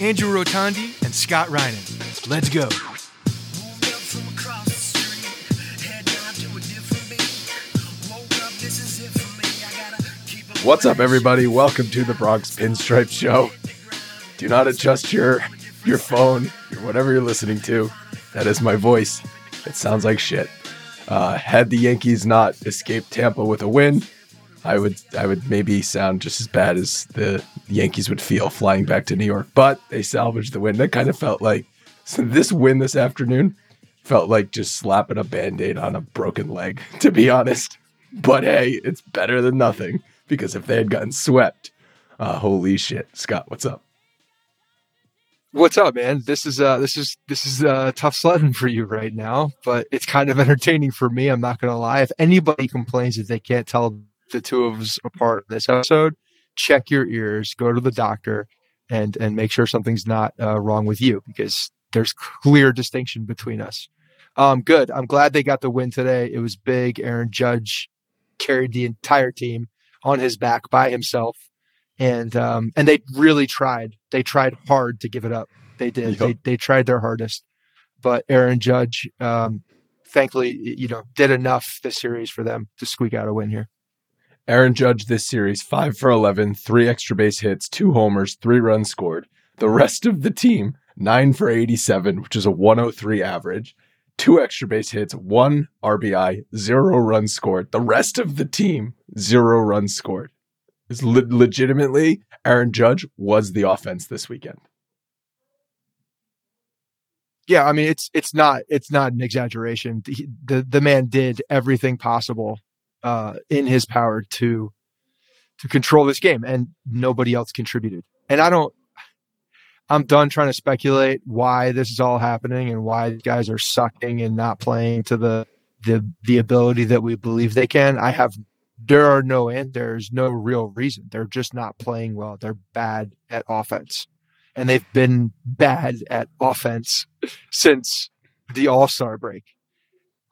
Andrew Rotondi and Scott Reinen. Let's go. What's up, everybody? Welcome to the Bronx Pinstripe Show. Do not adjust your your phone, or whatever you're listening to. That is my voice. It sounds like shit. Uh, had the Yankees not escaped Tampa with a win, I would I would maybe sound just as bad as the Yankees would feel flying back to New York. But they salvaged the win. That kind of felt like so this win this afternoon felt like just slapping a band-aid on a broken leg, to be honest. But hey, it's better than nothing because if they had gotten swept, uh, holy shit. Scott, what's up? What's up, man? This is uh this is this is uh tough sledding for you right now, but it's kind of entertaining for me. I'm not gonna lie. If anybody complains that they can't tell the two of us apart in this episode, check your ears, go to the doctor, and and make sure something's not uh, wrong with you because there's clear distinction between us. Um, good. I'm glad they got the win today. It was big. Aaron Judge carried the entire team on his back by himself, and um, and they really tried. They tried hard to give it up. They did. Yep. They they tried their hardest, but Aaron Judge, um, thankfully, you know, did enough this series for them to squeak out a win here. Aaron Judge this series, five for 11, three extra base hits, two homers, three runs scored. The rest of the team nine for 87, which is a 103 average, two extra base hits, one RBI, zero runs scored. The rest of the team, zero runs scored. Is le- legitimately Aaron Judge was the offense this weekend. Yeah, I mean it's it's not it's not an exaggeration. The the, the man did everything possible uh, in his power to to control this game, and nobody else contributed. And I don't I'm done trying to speculate why this is all happening and why guys are sucking and not playing to the the the ability that we believe they can. I have there are no and there's no real reason. They're just not playing well. They're bad at offense. And they've been bad at offense since the All-Star break.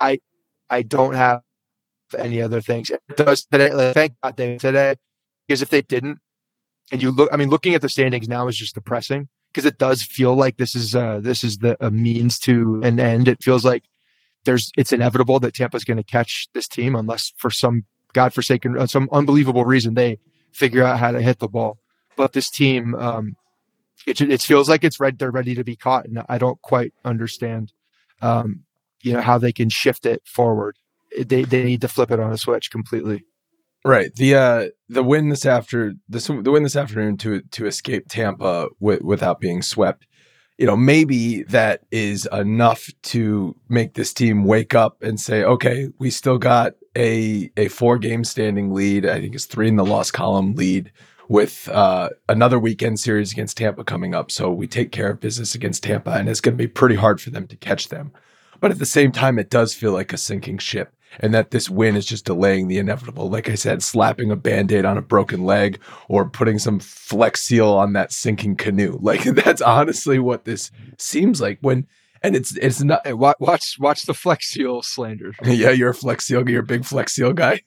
I I don't have any other things. It does today. Like, thank God they today, because if they didn't, and you look, I mean, looking at the standings now is just depressing because it does feel like this is uh this is the a means to an end. It feels like there's it's inevitable that Tampa's going to catch this team unless for some godforsaken uh, some unbelievable reason they figure out how to hit the ball. But this team, um, it it feels like it's ready. They're ready to be caught, and I don't quite understand, um, you know, how they can shift it forward. They they need to flip it on a switch completely. Right. The uh the win this after this the win this afternoon to to escape Tampa w- without being swept. You know, maybe that is enough to make this team wake up and say, okay, we still got a a four game standing lead. I think it's three in the loss column lead with uh, another weekend series against Tampa coming up. So we take care of business against Tampa, and it's going to be pretty hard for them to catch them. But at the same time, it does feel like a sinking ship, and that this win is just delaying the inevitable. Like I said, slapping a band aid on a broken leg or putting some flex seal on that sinking canoe. Like that's honestly what this seems like when. And it's it's not. Watch watch the Flex Seal slander. yeah, you're a Flex Seal. You're a big Flex Seal guy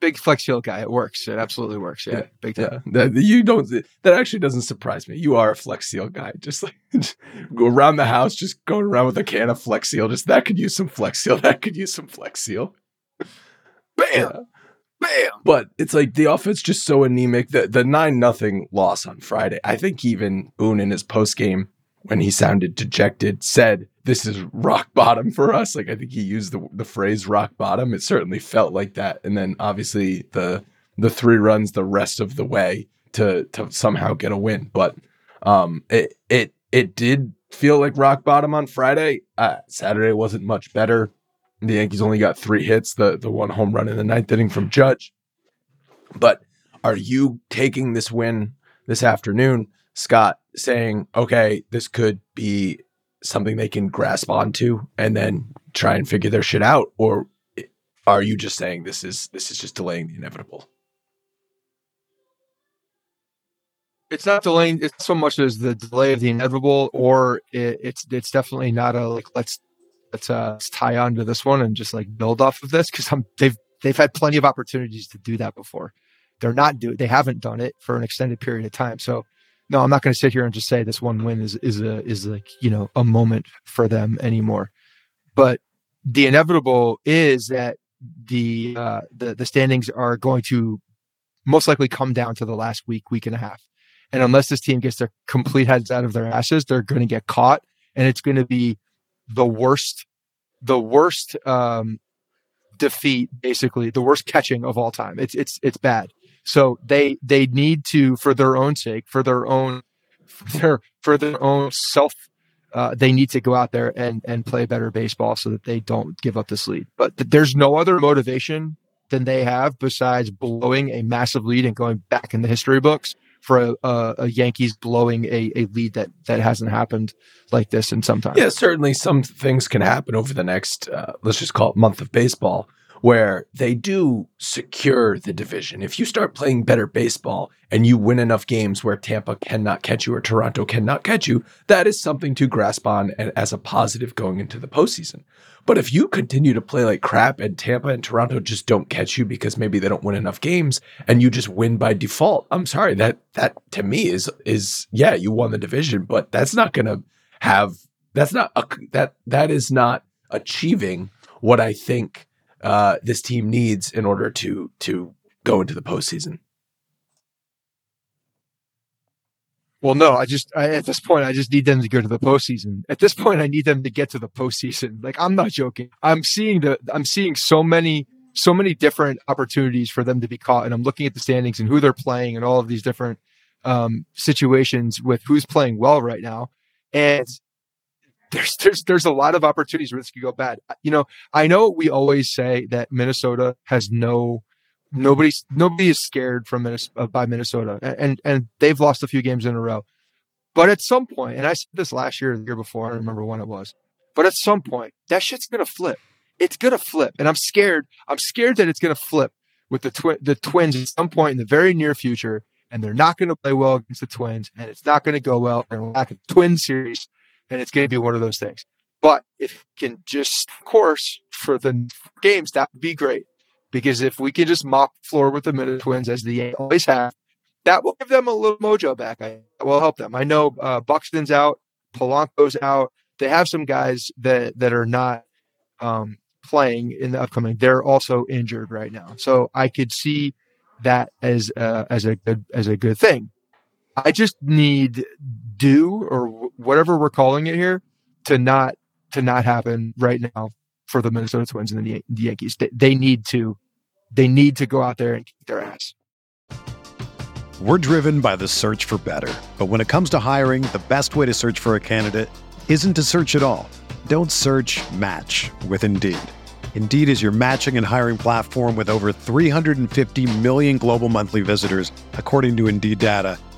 big flex shield guy. It works. It absolutely works. Yeah, yeah big time. Yeah. That, you don't. That actually doesn't surprise me. You are a flex seal guy. Just like just go around the house, just going around with a can of flex seal. Just that could use some flex seal. That could use some flex seal. Bam. Yeah. Bam. But it's like the offense just so anemic. The the nine nothing loss on Friday. I think even Boone in his post game when he sounded dejected said this is rock bottom for us. Like I think he used the the phrase rock bottom. It certainly felt like that. And then obviously the the three runs the rest of the way to to somehow get a win. But um it it it did feel like rock bottom on Friday. Uh, Saturday wasn't much better. The Yankees only got three hits, the the one home run in the ninth inning from Judge. But are you taking this win this afternoon, Scott, saying, okay, this could be something they can grasp onto and then try and figure their shit out or are you just saying this is this is just delaying the inevitable? It's not delaying it's so much as the delay of the inevitable or it, it's it's definitely not a like let's let's uh let's tie on to this one and just like build off of this because I'm they've they've had plenty of opportunities to do that before. They're not do they haven't done it for an extended period of time so no, I'm not going to sit here and just say this one win is is a is like you know a moment for them anymore. But the inevitable is that the uh, the the standings are going to most likely come down to the last week, week and a half. And unless this team gets their complete heads out of their asses, they're going to get caught, and it's going to be the worst, the worst um, defeat, basically the worst catching of all time. It's it's it's bad. So they they need to, for their own sake, for their own for their for their own self, uh, they need to go out there and and play better baseball so that they don't give up this lead. But th- there's no other motivation than they have besides blowing a massive lead and going back in the history books for a, a, a, Yankees blowing a, a lead that that hasn't happened like this in some time. Yeah, certainly some things can happen over the next uh, let's just call it month of baseball where they do secure the division. If you start playing better baseball and you win enough games where Tampa cannot catch you or Toronto cannot catch you, that is something to grasp on as a positive going into the postseason. But if you continue to play like crap and Tampa and Toronto just don't catch you because maybe they don't win enough games and you just win by default, I'm sorry that that to me is is yeah you won the division, but that's not going to have that's not a, that that is not achieving what I think uh, this team needs in order to to go into the postseason. Well, no, I just I, at this point I just need them to go to the postseason. At this point, I need them to get to the postseason. Like I'm not joking. I'm seeing the I'm seeing so many so many different opportunities for them to be caught, and I'm looking at the standings and who they're playing and all of these different um, situations with who's playing well right now. And there's there's there's a lot of opportunities where this could go bad. You know, I know we always say that Minnesota has no nobody nobody is scared from Minnesota uh, by Minnesota, and and they've lost a few games in a row. But at some point, and I said this last year, the year before, I don't remember when it was. But at some point, that shit's gonna flip. It's gonna flip, and I'm scared. I'm scared that it's gonna flip with the twi- the Twins at some point in the very near future, and they're not gonna play well against the Twins, and it's not gonna go well. And we're back in Twin series and it's going to be one of those things. But if we can just course for the games, that would be great. Because if we can just mop the floor with the Minute Twins as they always have, that will give them a little mojo back. I will help them. I know uh, Buxton's out, Polanco's out. They have some guys that that are not um, playing in the upcoming. They're also injured right now, so I could see that as uh, as a good as a good thing. I just need do or whatever we're calling it here to not to not happen right now for the Minnesota Twins and the, the Yankees. They, they need to they need to go out there and kick their ass. We're driven by the search for better, but when it comes to hiring, the best way to search for a candidate isn't to search at all. Don't search. Match with Indeed. Indeed is your matching and hiring platform with over 350 million global monthly visitors, according to Indeed data,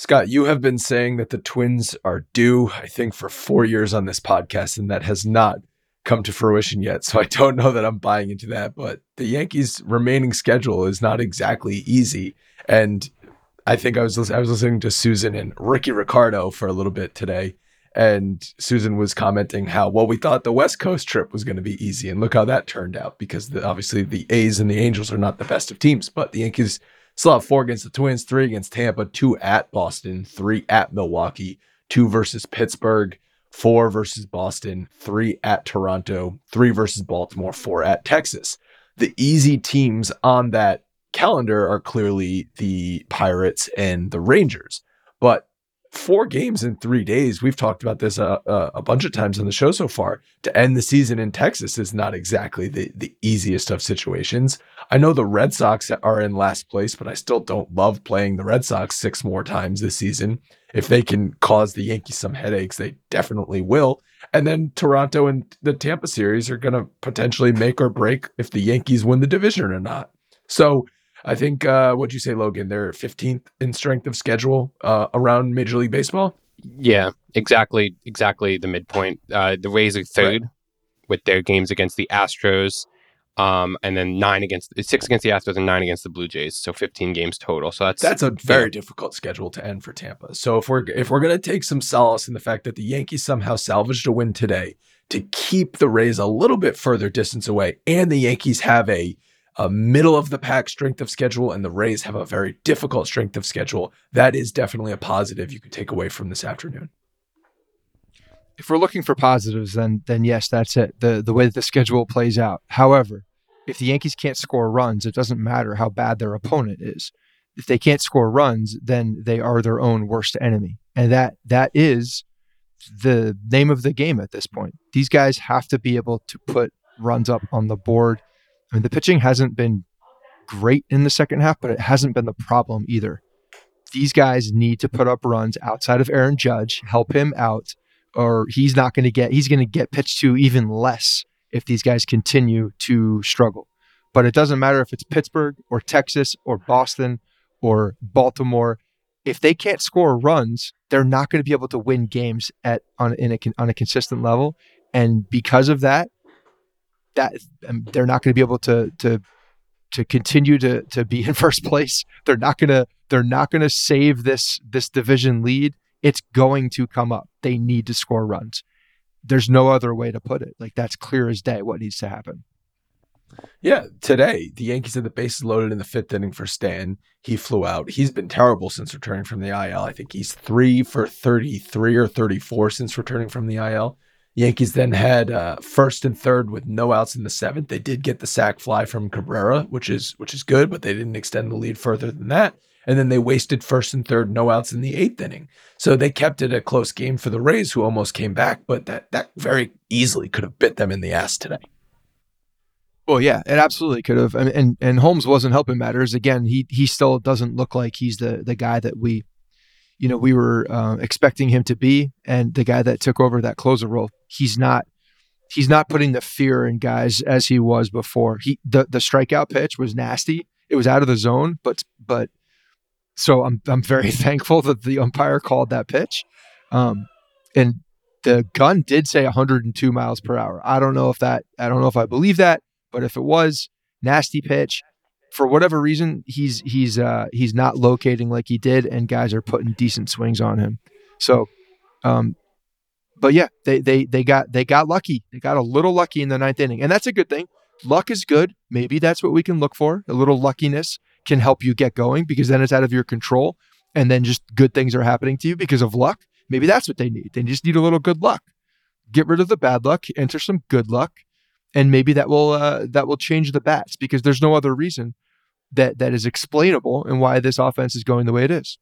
Scott, you have been saying that the Twins are due, I think, for four years on this podcast, and that has not come to fruition yet. So I don't know that I'm buying into that. But the Yankees' remaining schedule is not exactly easy. And I think I was I was listening to Suzyn and Rickie Ricardo for a little bit today, and Suzyn was commenting how well we thought the West Coast trip was going to be easy, and look how that turned out because the, obviously the A's and the Angels are not the best of teams, but the Yankees Still have four against the Twins, three against Tampa, two at Boston, three at Milwaukee, two versus Pittsburgh, four versus Boston, three at Toronto, three versus Baltimore, four at Texas. The easy teams on that calendar are clearly the Pirates and the Rangers. But four games in three days. We've talked about this a, a, bunch of times on the show so far. To end the season in Texas is not exactly the, the easiest of situations. I know the Red Sox are in last place, but I still don't love playing the Red Sox six more times this season. If they can cause the Yankees some headaches, they definitely will. And then Toronto and the Tampa series are going to potentially make or break if the Yankees win the division or not. So, I think uh, what'd you say, Logan? They're 15th in strength of schedule uh, around Major League Baseball. Yeah, exactly, exactly the midpoint. Uh, the Rays are third right. with their games against the Astros, um, and then nine against six against the Astros and nine against the Blue Jays. So 15 games total. So that's that's a very yeah. difficult schedule to end for Tampa. So if we're if we're gonna take some solace in the fact that the Yankees somehow salvaged a win today to keep the Rays a little bit further distance away, and the Yankees have a a middle of the pack strength of schedule, and the Rays have a very difficult strength of schedule. That is definitely a positive you could take away from this afternoon. If we're looking for positives, then then yes, that's it. The the way that the schedule plays out. However, if the Yankees can't score runs, it doesn't matter how bad their opponent is. If they can't score runs, then they are their own worst enemy. And that that is the name of the game at this point. These guys have to be able to put runs up on the board I mean, the pitching hasn't been great in the second half, but it hasn't been the problem either. These guys need to put up runs outside of Aaron Judge, help him out, or he's not going to get, he's going to get pitched to even less if these guys continue to struggle. But it doesn't matter if it's Pittsburgh or Texas or Boston or Baltimore. If they can't score runs, they're not going to be able to win games at on a on a consistent level. And because of that, that um, they're not going to be able to to to continue to to be in first place. They're not going to they're not to save this this division lead. It's going to come up. They need to score runs. There's no other way to put it. Like that's clear as day what needs to happen. Yeah, today the Yankees had the bases loaded in the fifth inning for Stan. He flew out. He's been terrible since returning from the IL. I think he's three for 33 or 34 since returning from the IL. Yankees then had uh, first and third with no outs in the seventh. They did get the sac fly from Cabrera, which is which is good, but they didn't extend the lead further than that. And then they wasted first and third no outs in the eighth inning. So they kept it a close game for the Rays, who almost came back, but that that very easily could have bit them in the ass today. Well, yeah, it absolutely could have. And, and and Holmes wasn't helping matters. Again, he he still doesn't look like he's the the guy that we, you know, we were uh, expecting him to be, and the guy that took over that closer role. He's not. He's not putting the fear in guys as he was before. He the the strikeout pitch was nasty. It was out of the zone, but but so I'm I'm very thankful that the umpire called that pitch. Um, and the gun did say 102 miles per hour. I don't know if that I don't know if I believe that. But if it was nasty pitch, for whatever reason, he's he's uh, he's not locating like he did, and guys are putting decent swings on him. So, um, but yeah, they they they got they got lucky. They got a little lucky in the ninth inning, and that's a good thing. Luck is good. Maybe that's what we can look for. A little luckiness can help you get going because then it's out of your control, and then just good things are happening to you because of luck. Maybe that's what they need. They just need a little good luck. Get rid of the bad luck, enter some good luck, and maybe that will uh, that will change the bats because there's no other reason that that is explainable and why this offense is going the way it is.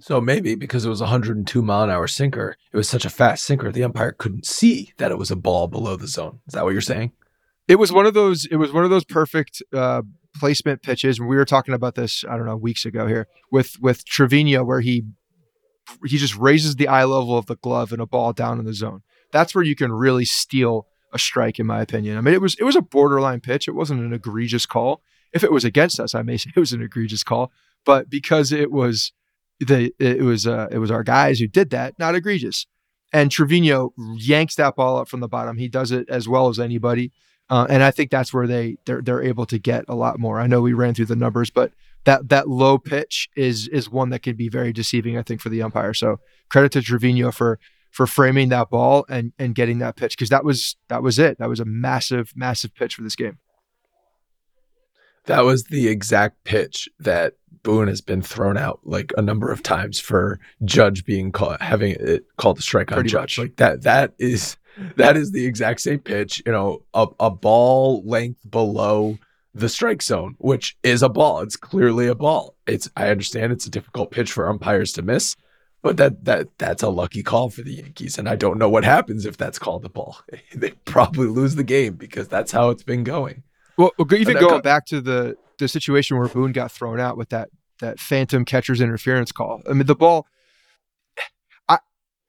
So maybe because it was a 102 mile an hour sinker, it was such a fast sinker, the umpire couldn't see that it was a ball below the zone. Is that what you're saying? It was one of those. It was one of those perfect uh, placement pitches. We were talking about this, I don't know, weeks ago here with with Trevino, where he he just raises the eye level of the glove and a ball down in the zone. That's where you can really steal a strike, in my opinion. I mean, it was it was a borderline pitch. It wasn't an egregious call. If it was against us, I may say it was an egregious call. But because it was the it was uh, it was our guys who did that, not egregious. And Trevino yanks that ball up from the bottom. He does it as well as anybody. Uh, and I think that's where they they're they're able to get a lot more. I know we ran through the numbers, but that that low pitch is is one that can be very deceiving. I think for the umpire. So credit to Trevino for for framing that ball and and getting that pitch because that was that was it. That was a massive massive pitch for this game. That was the exact pitch that Boone has been thrown out like a number of times for Judge being called having it called a strike on Pretty Judge. much. Like that that is that is the exact same pitch, you know, a, a ball length below the strike zone, which is a ball. It's clearly a ball. It's I understand it's a difficult pitch for umpires to miss, but that that that's a lucky call for the Yankees, and I don't know what happens if that's called a ball. they probably lose the game because that's how it's been going. Well, even going back to the the situation where Boone got thrown out with that that phantom catcher's interference call. I mean, the ball. I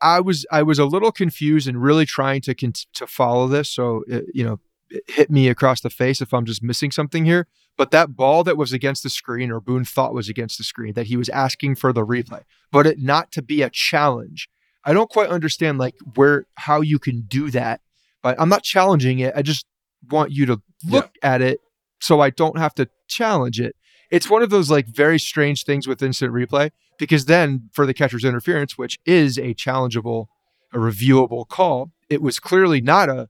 I was I was a little confused and really trying to con- to follow this. So it, you know, it hit me across the face if I'm just missing something here. But that ball that was against the screen, or Boone thought was against the screen, that he was asking for the replay, but it not to be a challenge. I don't quite understand like where how you can do that. But I'm not challenging it. I just want you to look at it so I don't have to challenge it. It's one of those like very strange things with instant replay because then for the catcher's interference, which is a challengeable, a reviewable call, it was clearly not a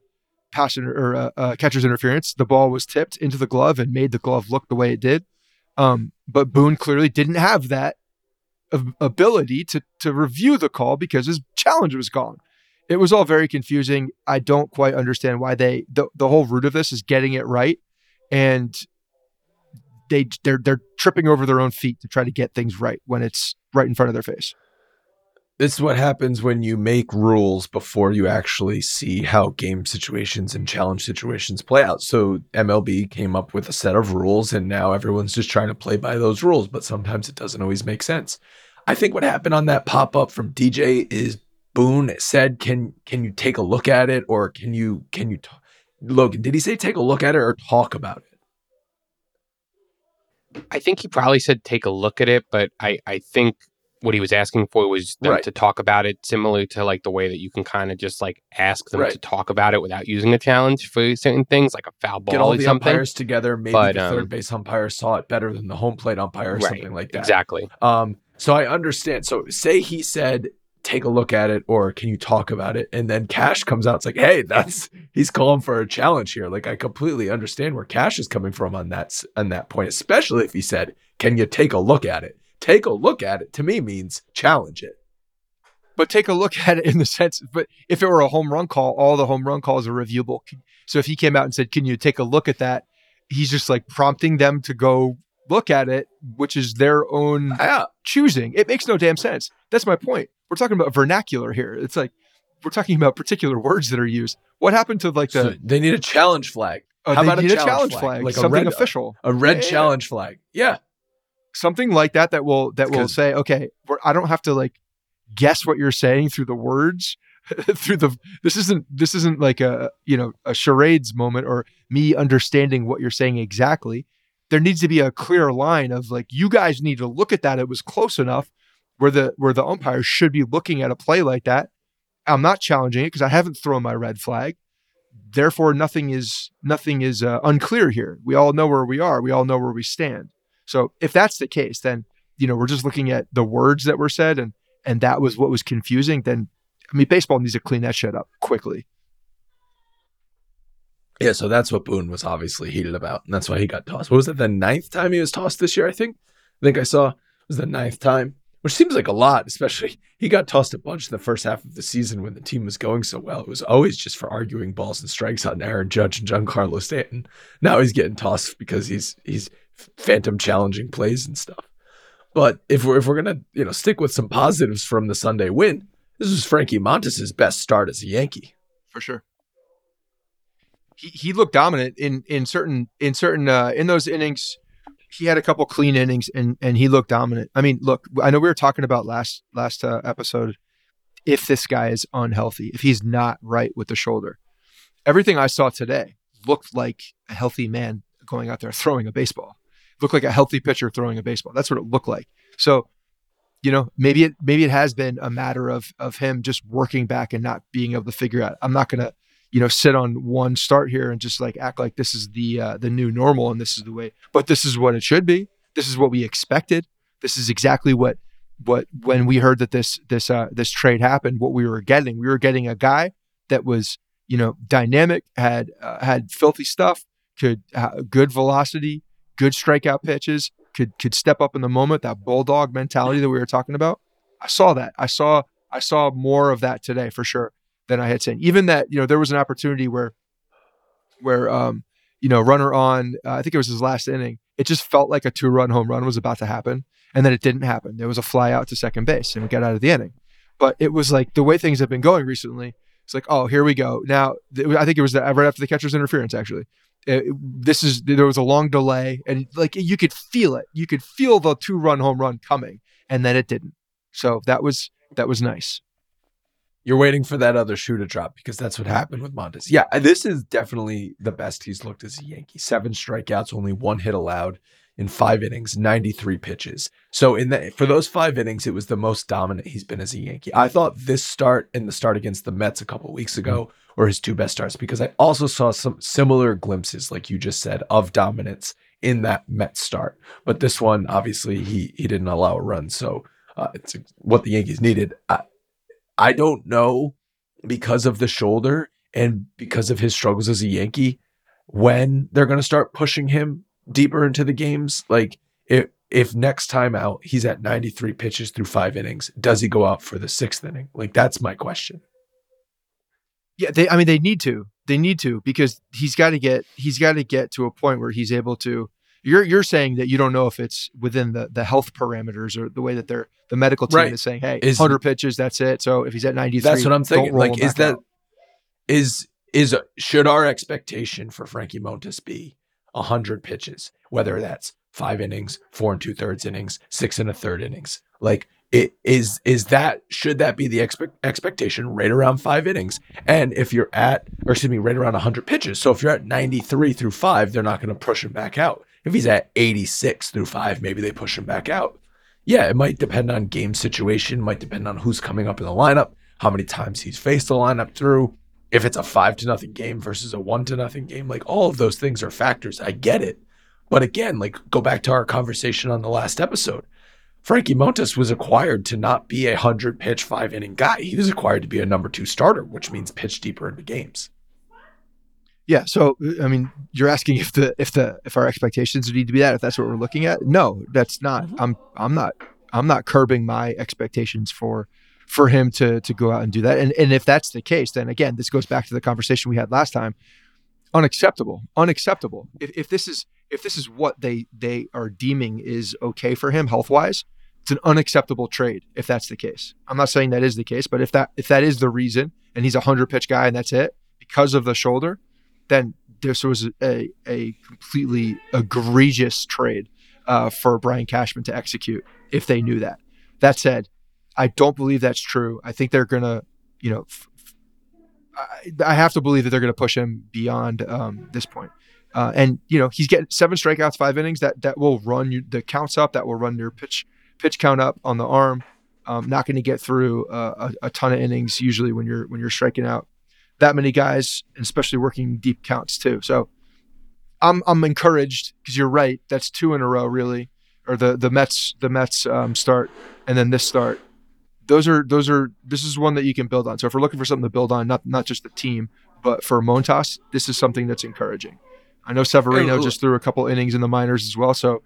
passenger or a, a catcher's interference. The ball was tipped into the glove and made the glove look the way it did. Um, but Boone clearly didn't have that ability to to review the call because his challenge was gone. It was all very confusing. I don't quite understand why they the, the whole root of this is getting it right and they they're they're tripping over their own feet to try to get things right when it's right in front of their face. This is what happens when you make rules before you actually see how game situations and challenge situations play out. So MLB came up with a set of rules and now everyone's just trying to play by those rules, but sometimes it doesn't always make sense. I think what happened on that pop-up from DJ is Boone said, "Can can you take a look at it or can you can you t- Logan, did he say take a look at it or talk about it? I think he probably said take a look at it, but I, I think what he was asking for was them Right. to talk about it, similar to like the way that you can kind of just like ask them to talk about it without using a challenge for certain things, like a foul ball Get all or the something. umpires together. Maybe But, the um, third base umpire saw it better than the home plate umpire or right, something like that. Exactly. Um, so I understand. So say he said, take a look at it or can you talk about it? And then Cash comes out. It's like, hey, that's he's calling for a challenge here. Like I completely understand where Cash is coming from on that on that point, especially if he said, Can you take a look at it? Take a look at it to me means challenge it. But take a look at it in the sense, but if it were a home run call, all the home run calls are reviewable. So if he came out and said, "Can you take a look at that?" He's just like prompting them to go look at it, which is their own Yeah. choosing. It makes no damn sense. That's my point. We're talking about vernacular here. It's like we're talking about particular words that are used. What happened to like the So they need a challenge flag. Uh, How about a need challenge flag? Like a something red- official, A red Yeah, yeah, yeah. challenge flag. Yeah. something like that that will that will say, okay, we're, I don't have to like guess what you're saying through the words, through the. This isn't this isn't like a you know a charades moment or me understanding what you're saying exactly. There needs to be a clear line of like you guys need to look at that. It was close enough where the where the umpire should be looking at a play like that. I'm not challenging it because I haven't thrown my red flag. Therefore, nothing is nothing is uh, unclear here. We all know where we are. We all know where we stand. So if that's the case, then you know we're just looking at the words that were said, and and that was what was confusing. Then I mean, baseball needs to clean that shit up quickly. Yeah, so that's what Boone was obviously heated about, and that's why he got tossed. What was it, the ninth time he was tossed this year? I think. I think I saw it was the ninth time, which seems like a lot. Especially he got tossed a bunch in the first half of the season when the team was going so well. It was always just for arguing balls and strikes on Aaron Judge and Giancarlo Stanton. Now he's getting tossed because he's he's phantom challenging plays and stuff. But if we're if we're gonna you know stick with some positives from the Sunday win, this was Frankie Montas' best start as a Yankee. for sure. He he looked dominant in in certain in certain uh, in those innings. He had a couple clean innings and and he looked dominant. I mean, look, I know we were talking about last last uh, episode if this guy is unhealthy, if he's not right with the shoulder. Everything I saw today looked like a healthy man going out there throwing a baseball. Looked like a healthy pitcher throwing a baseball. That's what it looked like. So, you know, maybe it maybe it has been a matter of of him just working back and not being able to figure out. I'm not gonna, you know, sit on one start here and just like act like this is the uh, the new normal and this is the way. But this is what it should be. This is what we expected. This is exactly what what when we heard that this this uh, this trade happened. What we were getting, we were getting a guy that was you know dynamic, had uh, had filthy stuff, could uh, good velocity, good strikeout pitches, could could step up in the moment. That bulldog mentality that we were talking about. I saw that. I saw I saw more of that today for sure than I had seen. Even that you know there was an opportunity where where um you know runner on uh, I think it was his last inning. It just felt like a two run home run was about to happen, and then it didn't happen. There was a fly out to second base, and we got out of the inning. But it was like the way things have been going recently. It's like, oh, here we go. Now, th- I think it was the, right after the catcher's interference. Actually, Uh, this is there was a long delay, and like you could feel it. You could feel the two run home run coming, and then it didn't. So that was that was nice. You're waiting for that other shoe to drop because that's what happened with Montas. Yeah, this is definitely the best he's looked as a Yankee. Seven strikeouts, only one hit allowed in five innings, 93 pitches. So in that for those five innings, it was the most dominant he's been as a Yankee. I thought this start and the start against the Mets a couple weeks ago were his two best starts because I also saw some similar glimpses, like you just said, of dominance in that Mets start. But this one, obviously, he he didn't allow a run, so uh, it's what the Yankees needed. I, I don't know because of the shoulder and because of his struggles as a Yankee when they're going to start pushing him deeper into the games. Like if if next time out he's at 93 pitches through 5 innings, does he go out for the 6th inning? Like that's my question. Yeah, they. I mean, they need to. They need to because he's got to get. He's got to get to a point where he's able to. You're you're saying that you don't know if it's within the the health parameters or the way that they're the medical team Right. is saying, hey, Is- 100 pitches, that's it. So if he's at 93, That's what I'm thinking. Like is that out. is is should our expectation for Frankie Montas be 100 pitches, whether that's 5 innings, 4 and 2 thirds innings, 6 and a third innings. Like it is is that should that be the expect, expectation right around 5 innings? And if you're at or excuse me, right around 100 pitches. So if you're at 93 through 5, they're not going to push him back out. If he's at 86 through 5, maybe they push him back out. Yeah, it might depend on game situation, might depend on who's coming up in the lineup, how many times he's faced the lineup through, if it's a five to nothing game versus a one to nothing game, like all of those things are factors. I get it. But again, like go back to our conversation on the last episode. Frankie Montas was acquired to not be a hundred pitch, five inning guy. He was acquired to be a number two starter, which means pitch deeper into games. Yeah. So I mean, you're asking if the if the if our expectations need to be that if that's what we're looking at. No, that's not. Mhm. I'm I'm not I'm not curbing my expectations for for him to to go out and do that. And and if that's the case, then again, this goes back to the conversation we had last time. Unacceptable. Unacceptable. If if this is if this is what they they are deeming is okay for him health wise, it's an unacceptable trade if that's the case. I'm not saying that is the case, but if that if that is the reason and he's a hundred pitch guy and that's it because of the shoulder, then this was a, a completely egregious trade uh, for Brian Cashman to execute if they knew that. That said, I don't believe that's true. I think they're gonna, you know, I, have to believe that they're gonna push him beyond um, this point. Uh, and you know, he's getting seven strikeouts, five innings. That that will run you, the counts up. That will run your pitch pitch count up on the arm. Um, not going to get through uh, a, a ton of innings usually when you're when you're striking out that many guys, and especially working deep counts too. So I'm I'm encouraged because you're right. That's two in a row, really, or the the Mets the Mets um, start and then this start. Those are those are this is one that you can build on. So if we're looking for something to build on, not not just the team, but for Montas, this is something that's encouraging. I know Severino just threw a couple innings in the minors as well, so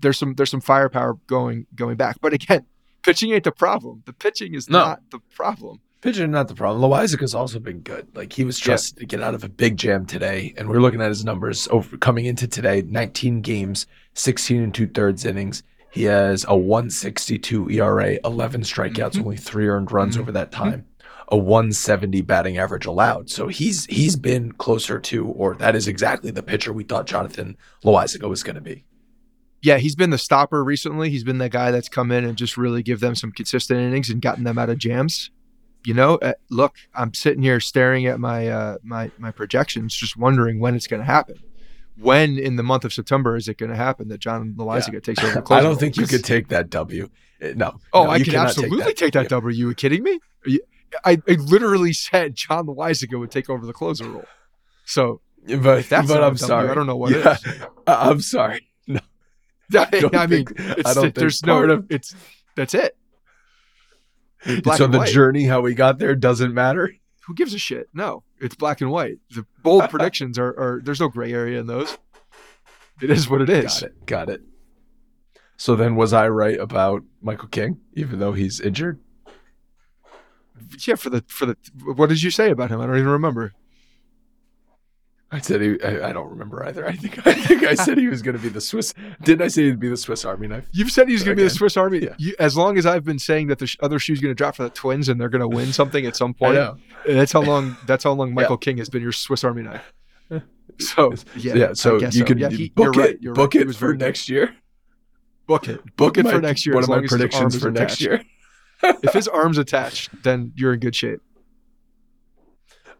there's some there's some firepower going going back. But again, pitching ain't the problem. The pitching is No. not the problem. Pitching not the problem. Loaisiga's also been good. Like he was trusted to get out of a big jam today, and we're looking at his numbers over coming into today: 19 games, 16 and two thirds innings. He has a 162 ERA, 11 strikeouts, mm-hmm. only three earned runs mm-hmm. over that mm-hmm. time, a 170 batting average allowed. So he's he's been closer to, or that is exactly the pitcher we thought Jonathan Loizaga was going to be. Yeah, he's been the stopper recently. He's been the guy that's come in and just really give them some consistent innings and gotten them out of jams. You know, uh, look, I'm sitting here staring at my uh, my my projections, just wondering when it's going to happen. When in the month of September is it going to happen that John Loaisiga takes over the closer? I don't think you could take that W. Uh, No. Oh, no, I can absolutely take that, Yeah. W. You kidding me? Are you- I, I literally said John Loaisiga would take over the closer role. So But, that's but I'm W, sorry. I don't know what yeah, I'm sorry. No, I, I mean, think- I don't think there's no. of- it's that's it. So the white. journey, how we got there, doesn't matter. Who gives a shit? No, it's black and white. The bold predictions are, are there's no gray area in those. It is what it is. Got it. Got it. So then, was I right about Michael King, even though he's injured? Yeah, for the for the what did you say about him? I don't even remember. I said he. I, I don't remember either. I think. I think I said he was going to be the Swiss. Didn't I say he'd be the Swiss Army knife? You've said he's going to be the Swiss Army. Yeah. You, as long as I've been saying that the sh- other shoe's going to drop for the Twins and they're going to win something at some point. That's how long. That's how long Michael King has been your Swiss Army knife. So yeah, Yeah. so you can Yeah, he- book it. right, book right. It was for good. next year. Book it. Book it my- for next year. One of my long as his arm predictions for next year. if his arm's attached, then you're in good shape.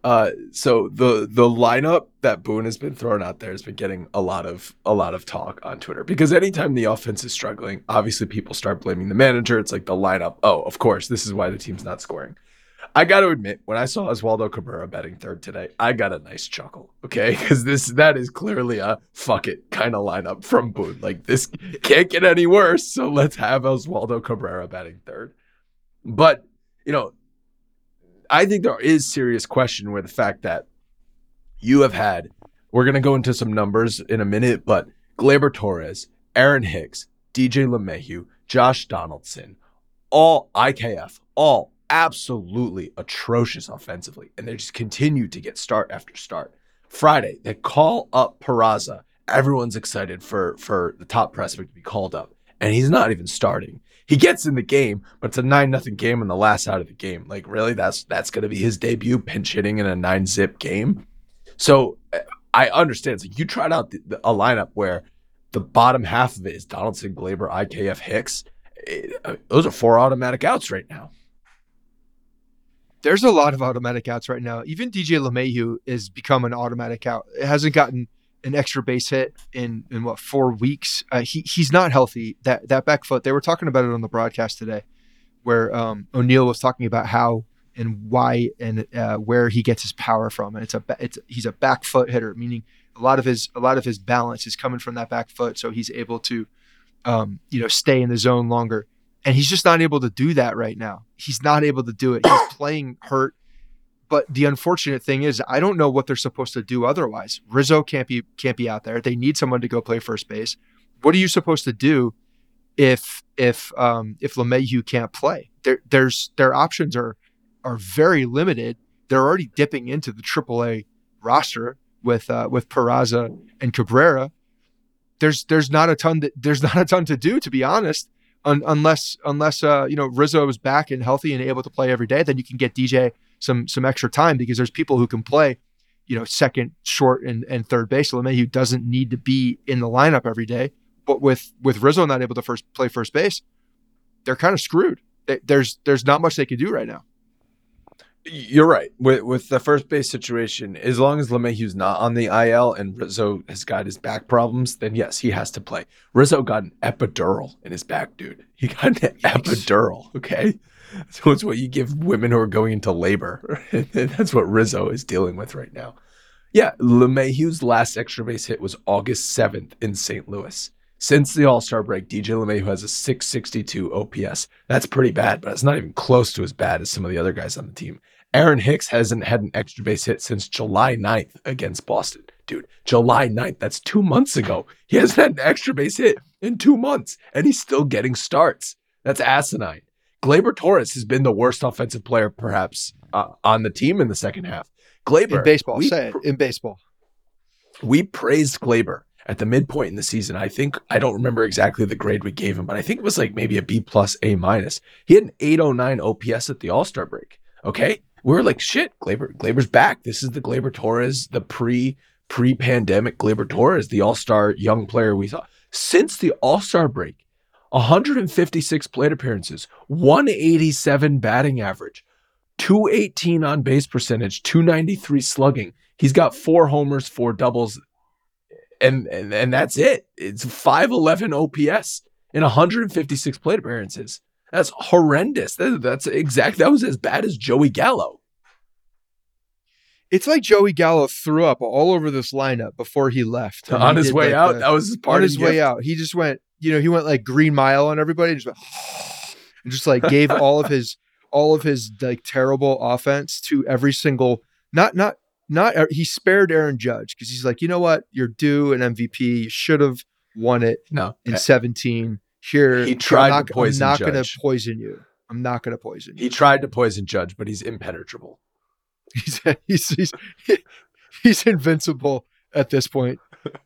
Uh, so the the lineup that Boone has been throwing out there has been getting a lot of a lot of talk on Twitter because anytime the offense is struggling, obviously people start blaming the manager. It's like the lineup. Oh, of course, this is why the team's not scoring. I got to admit, when I saw Oswaldo Cabrera betting third today, I got a nice chuckle. Okay, because this that is clearly a fuck it kind of lineup from Boone. Like this can't get any worse, so let's have Oswaldo Cabrera batting third. But you know, I think there is serious question with the fact that you have had. We're gonna go into some numbers in a minute, but Gleyber Torres, Aaron Hicks, DJ LeMahieu, Josh Donaldson, all IKF, all absolutely atrocious offensively, and they just continue to get start after start. Friday, they call up Peraza. Everyone's excited for for the top prospect to be called up, and he's not even starting. He gets in the game, but it's a nine nothing game in the last out of the game. Like really, that's that's going to be his debut, pinch hitting in a nine zip game. So I understand. It's like you tried out the, the, a lineup where the bottom half of it is Donaldson, Gleyber, IKF, Hicks. Eh, uh, those are four automatic outs right now. There's a lot of automatic outs right now. Even DJ LeMahieu has become an automatic out. It hasn't gotten an extra base hit in in what four weeks. Uh, he he's not healthy. That that back foot. They were talking about it on the broadcast today, where um, O'Neill was talking about how and why and uh, where he gets his power from. And it's a it's he's a back foot hitter, meaning a lot of his a lot of his balance is coming from that back foot, so he's able to um, you know stay in the zone longer. And he's just not able to do that right now. He's not able to do it. He's playing hurt. But the unfortunate thing is, I don't know what they're supposed to do otherwise. Rizzo can't be can't be out there. They need someone to go play first base. What are you supposed to do if if um, if LeMahieu can't play? There, there's their options are are very limited. They're already dipping into the AAA roster with uh, with Peraza and Cabrera. There's there's not a ton that there's not a ton to do to be honest un, unless unless uh, you know Rizzo is back and healthy and able to play every day, then you can get DJ some some extra time because there's people who can play, you know, second, short, and and third base. LeMahieu doesn't need to be in the lineup every day. But with with Rizzo not able to first play first base, they're kind of screwed. They, there's there's not much they can do right now. You're right. With with the first base situation, as long as LeMahieu's not on the IL and Rizzo has got his back problems, then yes, he has to play. Rizzo got an epidural in his back, dude. He got an epidural. Okay. So it's what you give women who are going into labor. That's what Rizzo is dealing with right now. Yeah, LeMahieu's last extra base hit was August 7th in St. Louis. Since the All Star break, DJ LeMahieu who has a 662 OPS. That's pretty bad, but it's not even close to as bad as some of the other guys on the team. Aaron Hicks hasn't had an extra base hit since July 9th against Boston. Dude, July 9th, that's two months ago. He hasn't had an extra base hit in two months, and he's still getting starts. That's asinine. Gleyber Torres has been the worst offensive player, perhaps, uh, on the team in the second half. Gleyber. In baseball, we, say it. In baseball. We praised Gleyber at the midpoint in the season. I think, I don't remember exactly the grade we gave him, but I think it was like maybe a B plus, A minus. He had an 809 OPS at the All Star break. Okay. We were like, shit, Gleyber, Gleyber's back. This is the Gleyber Torres, the pre pre pandemic Gleyber Torres, the All Star young player we saw. Since the All Star break, 156 plate appearances, 187 batting average, 218 on base percentage, 293 slugging. He's got four homers, four doubles, and and, and that's it. It's 511 OPS in 156 plate appearances. That's horrendous. That, that's exact. That was as bad as Joey Gallo. It's like Joey Gallo threw up all over this lineup before he left. on his way like out, the, that was his part on his gift. way out. He just went, you know, he went like green mile on everybody, and just went, and just like gave all of his all of his like terrible offense to every single not not not uh, he spared Aaron Judge because he's like, you know what, you're due an MVP. You should have won it no in 17 here he tried I'm not, to poison I'm not Judge. gonna poison you. I'm not gonna poison you. He tried to poison Judge, but he's impenetrable. He's he's he's, he's invincible at this point.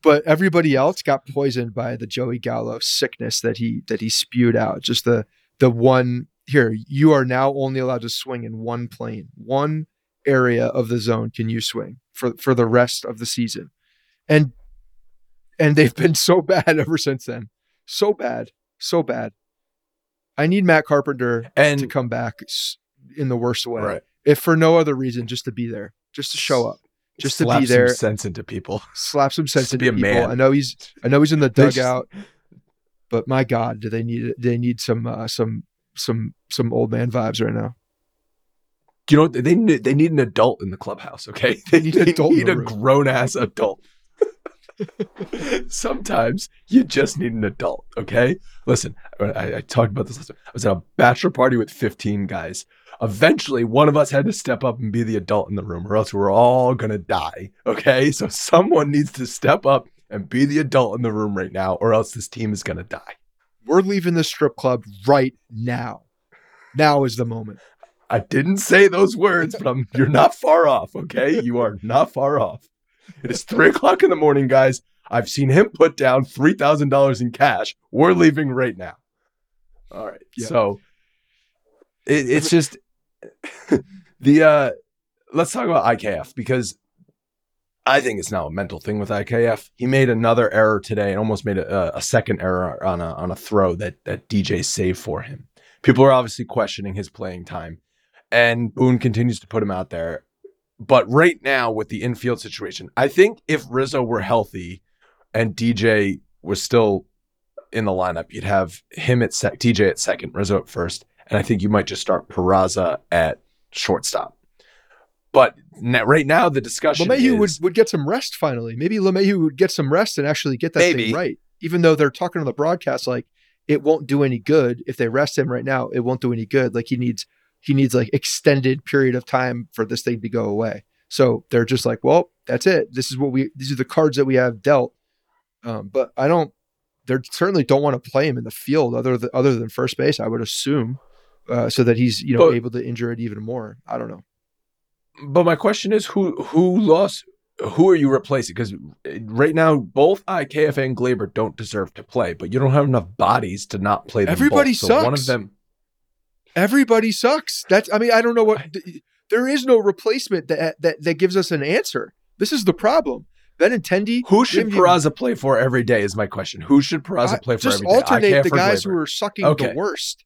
But everybody else got poisoned by the Joey Gallo sickness that he that he spewed out. Just the the one here, you are now only allowed to swing in one plane. One area of the zone can you swing for for the rest of the season. And and they've been so bad ever since then. So bad so bad. I need Matt Carpenter and to come back in the worst way, right. if for no other reason, just to be there, just to show up, just Slap to be there, some sense into people, slap some sense to into be a people. man. I know he's, I know he's in the just- dugout, but my God, do they need, they need some, uh, some, some, some old man vibes right now. You know they need they need an adult in the clubhouse. Okay, they need an adult need a grown ass adult. Sometimes you just need an adult. Okay, listen. I, I talked about this. Last time. I was at a bachelor party with 15 guys. Eventually, one of us had to step up and be the adult in the room, or else we're all gonna die. Okay, so someone needs to step up and be the adult in the room right now, or else this team is gonna die. We're leaving the strip club right now. Now is the moment. I didn't say those words, but I'm, you're not far off. Okay, you are not far off. It is three o'clock in the morning, guys. I've seen him put down three thousand dollars in cash. We're leaving right now. All right. Yeah. So it, it's just the uh let's talk about IKF because I think it's now a mental thing with IKF. He made another error today and almost made a, a second error on a on a throw that that DJ saved for him. People are obviously questioning his playing time, and Boone continues to put him out there. But right now, with the infield situation, I think if Rizzo were healthy and DJ was still in the lineup, you'd have him at sec- DJ at second, Rizzo at first, and I think you might just start Peraza at shortstop. But right now, the discussion LeMahieu would, would get some rest finally. Maybe LeMahieu would get some rest and actually get that Maybe. thing right. Even though they're talking on the broadcast like it won't do any good if they rest him right now. It won't do any good. Like he needs he needs like extended period of time for this thing to go away. So they're just like, well, that's it. This is what we these are the cards that we have dealt. Um, but I don't. They certainly don't want to play him in the field other than other than first base. I would assume, uh, so that he's you know But- able to injure it even more. I don't know. But my question is, who who lost? Who are you replacing? Because right now, both IKF and Gleyber don't deserve to play, but you don't have enough bodies to not play them. Everybody both. So one of them. Everybody sucks. That's I mean I don't know what there is no replacement that that that gives us an answer. This is the problem. Benintendi. Who should Peraza play for every day? Is my question. Who should Peraza I- play for just every day? I alternate the guys who are sucking Okay. the worst.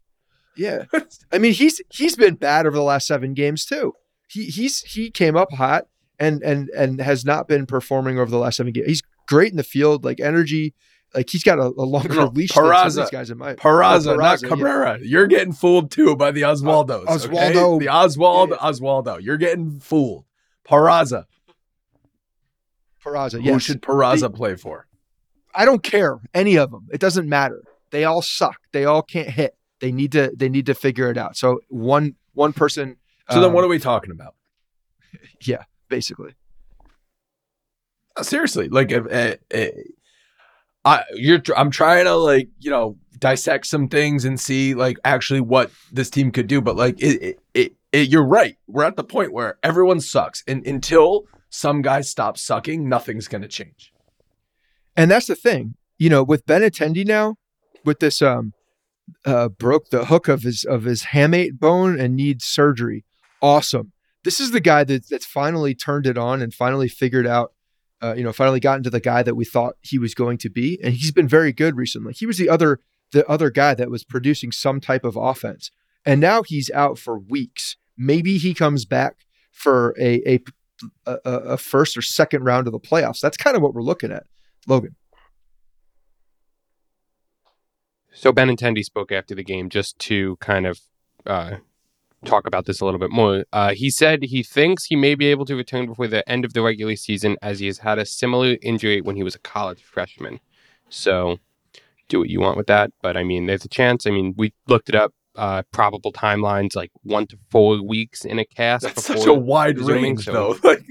Yeah, I mean he's he's been bad over the last seven games too. He he's he came up hot and and and has not been performing over the last seven games. He's great in the field, like energy. Like he's got a, a longer No, leash than some of these guys in my Peraza, Oh, not Peraza, yeah. Cabrera. You're getting fooled too by the Oswaldos. Uh, okay? Oswaldo. The Oswald, Yeah, Oswaldo. You're getting fooled. Peraza. Peraza. Who Yes. should Peraza play for? I don't care any of them. It doesn't matter. They all suck. They all can't hit. They need to they need to figure it out. So one one person. So then um, what are we talking about? Yeah, basically. Uh, Seriously, like if, uh, uh, I you're I'm trying to like, you know, dissect some things and see like actually what this team could do, but like it it, it, it you're right. We're at the point where everyone sucks and until some guys stop sucking, nothing's going to change. And that's the thing, you know, with Benintendi now, with this um uh broke the hook of his of his hamate bone and needs surgery. Awesome. This is the guy that that's finally turned it on and finally figured out uh, you know, finally gotten to the guy that we thought he was going to be. And he's been very good recently. He was the other the other guy that was producing some type of offense. And now he's out for weeks. Maybe he comes back for a a a, a first or second round of the playoffs. That's kind of what we're looking at. Logan. So Ben Benintendi spoke after the game just to kind of uh, talk about this a little bit more. Uh, he said he thinks he may be able to return before the end of the regular season as he has had a similar injury when he was a college freshman. So do what you want with that. But I mean, there's a chance. I mean, we looked it up. Uh, probable timelines like one to four weeks in a cast. That's such a wide range so- though. Like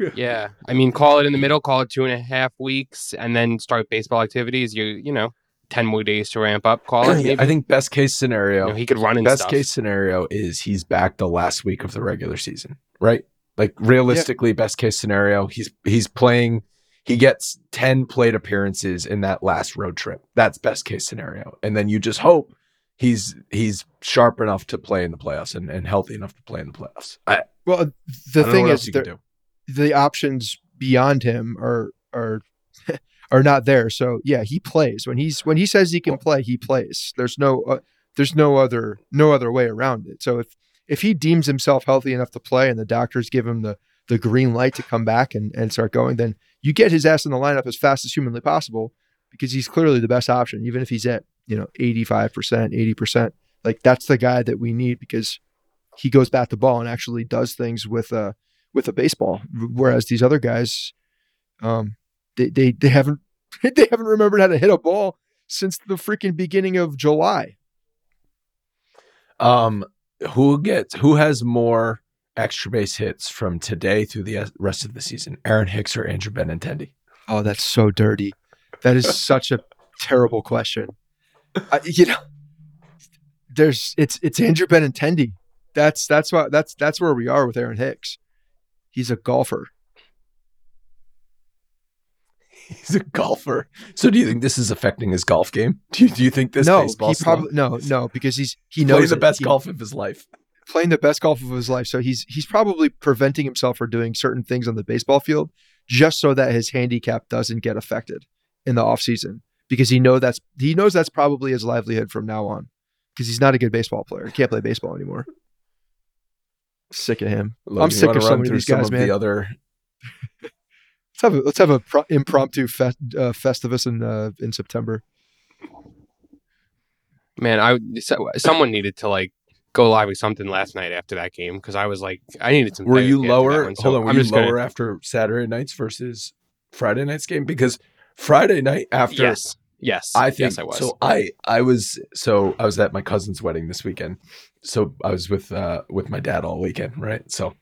yeah, I mean, call it in the middle, call it two and a half weeks, and then start baseball activities. You you know, ten more days to ramp up. Call it. Maybe. I think best case You scenario know, he could run and best stuff. case scenario is he's back the last week of the regular season, right? Like realistically, best case scenario, he's he's playing. He gets ten plate appearances in that last road trip. That's best case scenario, and then you just hope he's he's sharp enough to play in the playoffs and, and healthy enough to play in the playoffs. I, Well, the don't thing what is, else you can the, the options beyond him are are are not there. So yeah, he plays when he's when he says he can play, he plays. There's no uh, there's no other no other way around it. So if if he deems himself healthy enough to play and the doctors give him the the green light to come back and, and start going, then you get his ass in the lineup as fast as humanly possible because he's clearly the best option, even if he's at, you know, 85%, 80%. Like that's the guy that we need because he goes back the ball and actually does things with a with a baseball. Whereas these other guys, um, they they, they haven't they haven't remembered how to hit a ball since the freaking beginning of July. Um, who gets who has more extra base hits from today through the rest of the season? Aaron Hicks or Andrew Benintendi? Oh, that's so dirty. That is such a terrible question. I, you know, there's it's it's Andrew Benintendi. That's that's what that's that's where we are with Aaron Hicks. He's a golfer. He's a golfer. So do you think this is affecting his golf game? Do you, do you think this no, baseball he probably no no because he's he playing knows the best He- golf of his life? playing the best golf of his life. So he's he's probably preventing himself from doing certain things on the baseball field just so that his handicap doesn't get affected in the offseason because he know that's he knows that's probably his livelihood from now on because he's not a good baseball player. He can't play baseball anymore. Sick of him. Logan, I'm sick of so run many of these some guys, of man. The other Let's have a let's have a pro- impromptu fe- uh, festivus in uh, in September. Man, I so, someone needed to like go live with something last night after that game because I was like, I needed some. were you therapy after that lower? one, so hold on, were I'm you just gonna- lower after Saturday nights versus Friday night's game? Because Friday night after yes, yes, I think yes, I was. so. I I was so I was at my cousin's wedding this weekend. So I was with uh with my dad all weekend, right? So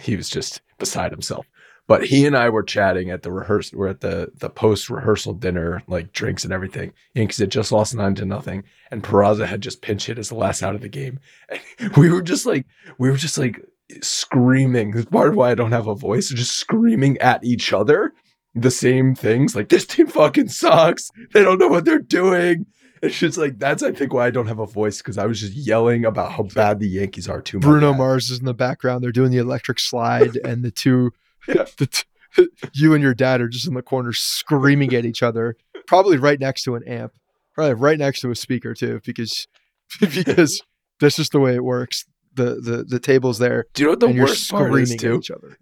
he was just beside himself. But he and I were chatting at the rehearsal. We're at the the post rehearsal dinner, like drinks and everything. Yankees had just lost nine to nothing, and Peraza had just pinch hit as the last out of the game. And we were just like we were just like screaming. This part of why I don't have a voice. Just screaming at each other the same things. Like this team fucking sucks. They don't know what they're doing. It's just like that's I think why I don't have a voice because I was just yelling about how bad the Yankees are to my Bruno. Mars is in the background. They're doing the electric slide, and the two, the t- you and your dad are just in the corner screaming at each other, probably right next to an amp, probably right next to a speaker too, because because that's just the way it works. The the the table's there, Do you know what the worst part is at too? each other.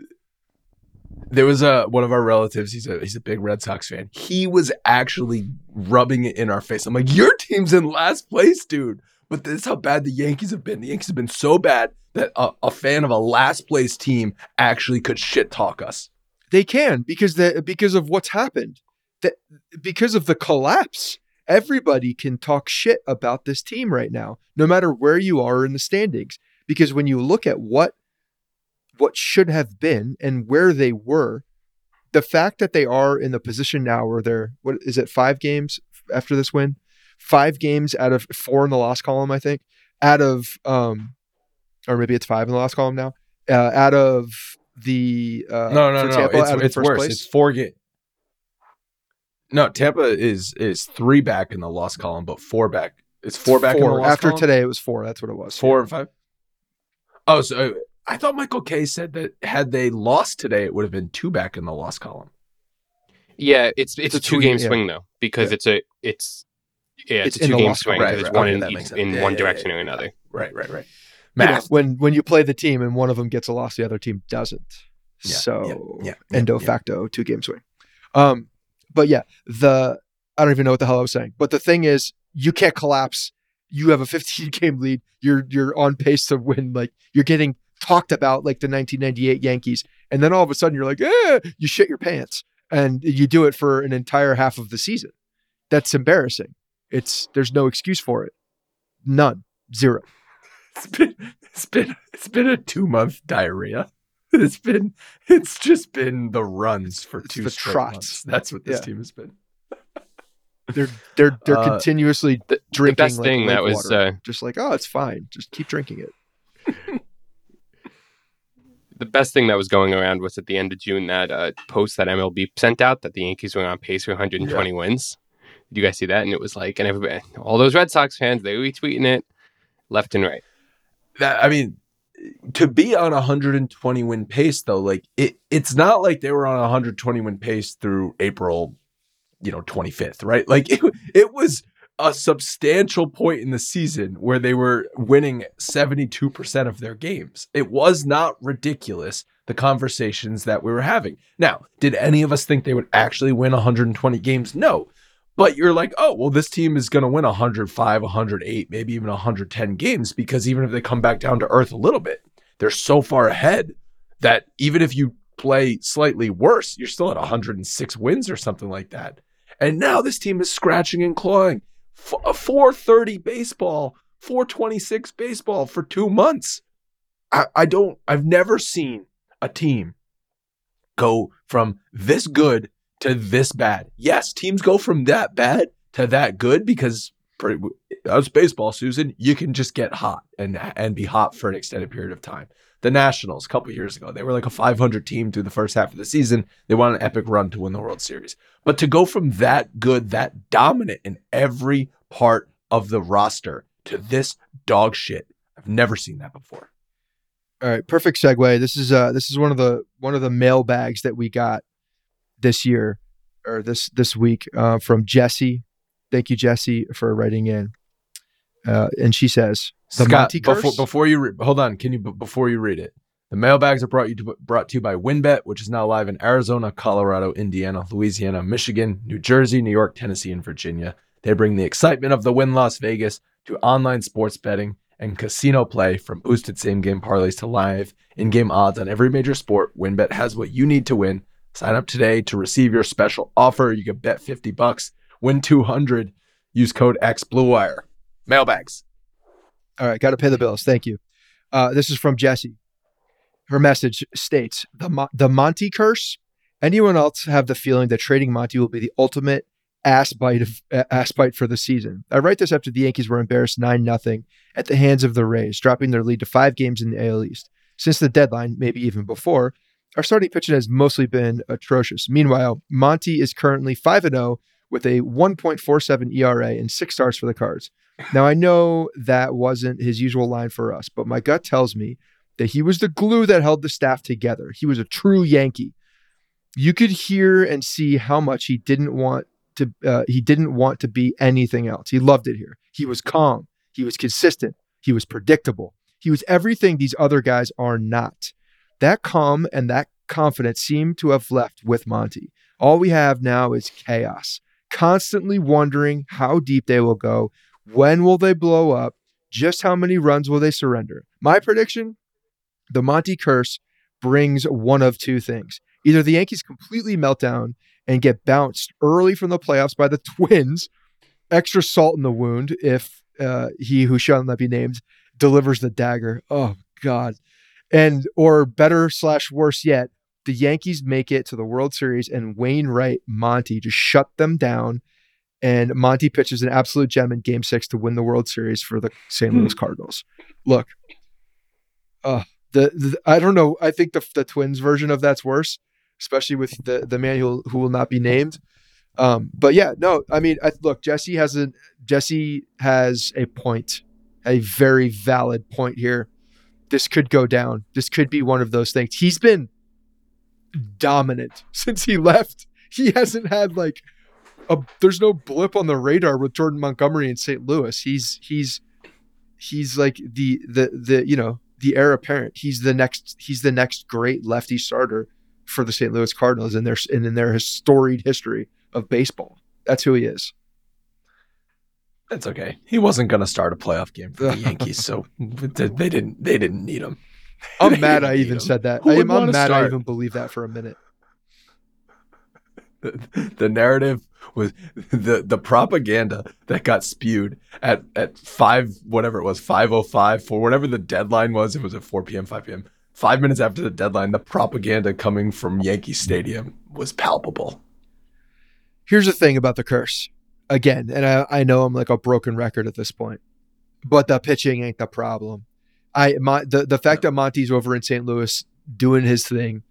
There was a one of our relatives. He's a he's a big Red Sox fan. He was actually rubbing it in our face. I'm like, your team's in last place, dude. But this is how bad the Yankees have been. The Yankees have been so bad that a, a fan of a last place team actually could shit talk us. They can because the because of what's happened. That because of the collapse. Everybody can talk shit about this team right now, no matter where you are in the standings. Because when you look at what what should have been and where they were, the fact that they are in the position now where they're what is it, five games after this win? Five games out of four in the loss column, I think. Out of um or maybe it's five in the last column now. Uh, out of the uh, no, no, for no. Tampa, it's it's worse. place? It's four game. No, Tampa is is three back in the loss column, but four back. It's four back in the loss after column? today. It was four. That's what it was. Four and five. Oh, so I thought Michael Kay said that had they lost today, it would have been two back in the loss column. Yeah, it's it's, a a two two- game yeah. swing though because Yeah. it's a it's yeah It's it's, a two game swing column. because Right, it's right. one Okay, in each, in Yeah, one yeah, direction yeah, or another. Right, right, right. You know, Math. when when you play the team and one of them gets a loss, the other team doesn't. Yeah, so yeah, yeah, endo yeah. facto two game swing. Um, but yeah, the I don't even know what the hell I was saying. But the thing is, you can't collapse. You have a 15 game lead. You're you're on pace to win. Like you're getting talked about like the 1998 Yankees, and then all of a sudden you're like, eh, you shit your pants, and you do it for an entire half of the season. That's embarrassing. It's there's no excuse for it. None. Zero. It's been it's been it's been a two month diarrhea. It's been it's just been the runs for It's two the straight trots. months. That's what this Yeah. team has been. They're they're they're Uh, continuously The, the drinking best like thing lake that was water. uh, just like oh it's fine just keep drinking it the best thing that was going around was at the end of June that uh, post that MLB sent out that the Yankees were on pace for 120 wins. Did you guys see that? And it was like, and everybody, all those Red Sox fans, they were retweeting it left and right. That I mean, to be on a 120 win pace though, like it it's not like they were on a 120 win pace through April, you know, 25th, right? Like it, it was a substantial point in the season where they were winning 72% of their games. It was not ridiculous the conversations that we were having. Now, did any of us think they would actually win 120 games? No. But you're like, oh, well, this team is going to win 105, 108, maybe even 110 games because even if they come back down to earth a little bit, they're so far ahead that even if you play slightly worse, you're still at 106 wins or something like that. And now this team is scratching and clawing. A uh, 430 baseball, 426 baseball for two months. I, I don't, I've never seen a team go from this good to this bad. Yes, teams go from that bad to that good because that's baseball, Suzyn. You can just get hot and and be hot for an extended period of time. The Nationals, a couple years ago, they were like a 500 team through the first half of the season. They won an epic run to win the World Series. But to go from that good, that dominant in every part of the roster to this dog shit, I've never seen that before. all right perfect segue this is uh this is one of the one of the mail bags that we got this year or this this week uh, from Jesse thank you Jesse for writing in uh, and she says the Scott, Monty curse before, before you re- hold on, can you b- before you read it? The mailbags are brought you to, brought to you by WynnBET, which is now live in Arizona, Colorado, Indiana, Louisiana, Michigan, New Jersey, New York, Tennessee, and Virginia. They bring the excitement of the Wynn Las Vegas to online sports betting and casino play from boosted same game parlays to live in game odds on every major sport. WynnBET has what you need to win. Sign up today to receive your special offer. You can bet 50 bucks, win 200. Use code XBlueWire. Mailbags. All right, got to pay the bills. Thank you. Uh, this is from Jesse. Her message states the Mo- the Monty curse. Anyone else have the feeling that trading Monty will be the ultimate ass bite of uh, ass bite for the season? I write this after the Yankees were embarrassed nine nothing at the hands of the Rays, dropping their lead to five games in the AL East. Since the deadline, maybe even before, our starting pitching has mostly been atrocious. Meanwhile, Monty is currently five and zero with a 1.47 ERA and six starts for the Cards. Now, I know that wasn't his usual line for us, but my gut tells me that he was the glue that held the staff together. He was a true Yankee. you could hear and see how much he didn't want to uh, he didn't want to be anything else. He loved it here. He was calm, he was consistent, he was predictable. He was everything these other guys are not. That calm and that confidence seem to have left with Monty. All we have now is chaos, constantly wondering how deep they will go, when will they blow up, just how many runs will they surrender. My prediction the Monty curse brings one of two things. Either the Yankees completely melt down and get bounced early from the playoffs by the Twins, extra salt in the wound if uh, he who shall not be named delivers the dagger. Oh God. And or better slash worse yet, the Yankees make it to the World Series and Wainwright Monty just shut them down. And Monty pitches an absolute gem in game six to win the World Series for the St. Louis hmm. Cardinals. Look, uh, the, the, I don't know. I think the, the Twins version of that's worse, especially with the, the man who, who will not be named. Um, but yeah, no, I mean, I, look, Jesse has a Jesse has a point, a very valid point here. This could go down. This could be one of those things. He's been dominant since he left. He hasn't had like a there's no blip on the radar with Jordan Montgomery in St. Louis. He's he's he's like the the the you know the heir apparent. He's the next he's the next great lefty starter for the St. Louis Cardinals in their and in their storied history of baseball. That's who he is. That's okay. He wasn't going to start a playoff game for the Yankees, so they didn't they didn't need him. I'm mad I even him. said that. I am I'm mad start? I even believe that for a minute. The, the narrative was the the propaganda that got spewed at at five whatever it was five oh five for whatever the deadline was. It was at four p.m. five p.m. Five minutes after the deadline, the propaganda coming from Yankee Stadium was palpable. Here's the thing about the curse. Again, and I, I know I'm like a broken record at this point, but the pitching ain't the problem. I my the, the fact that Monty's over in St. Louis doing his thing,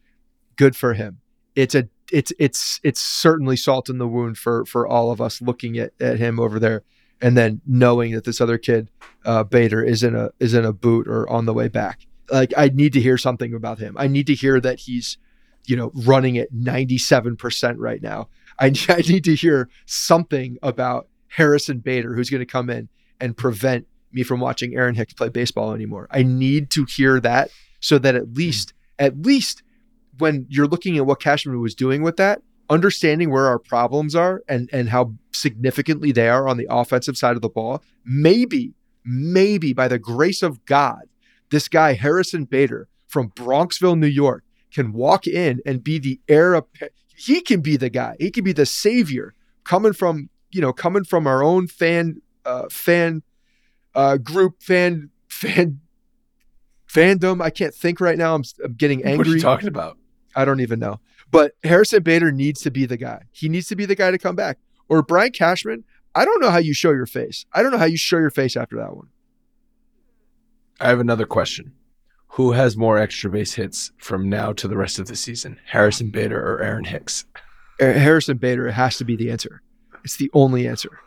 good for him. It's a it's it's it's certainly salt in the wound for for all of us looking at, at him over there and then knowing that this other kid uh, Bader is in a is in a boot or on the way back. Like I need to hear something about him. I need to hear that he's you know running at 97% right now. I, I need to hear something about Harrison Bader who's going to come in and prevent me from watching Aaron Hicks play baseball anymore. I need to hear that so that at least at least when you're looking at what Cashman was doing with that, understanding where our problems are and and how significantly they are on the offensive side of the ball, maybe, maybe by the grace of God, this guy Harrison Bader from Bronxville, New York, can walk in and be the heir. He can be the guy. He can be the savior coming from you know coming from our own fan uh, fan uh, group fan fan fandom. I can't think right now. I'm, I'm getting angry. What are you talking about? I don't even know. But Harrison Bader needs to be the guy. He needs to be the guy to come back. Or Brian Cashman. I don't know how you show your face. I don't know how you show your face after that one. I have another question. Who has more extra base hits from now to the rest of the season, Harrison Bader or Aaron Hicks? Harrison Bader has to be the answer. It's the only answer.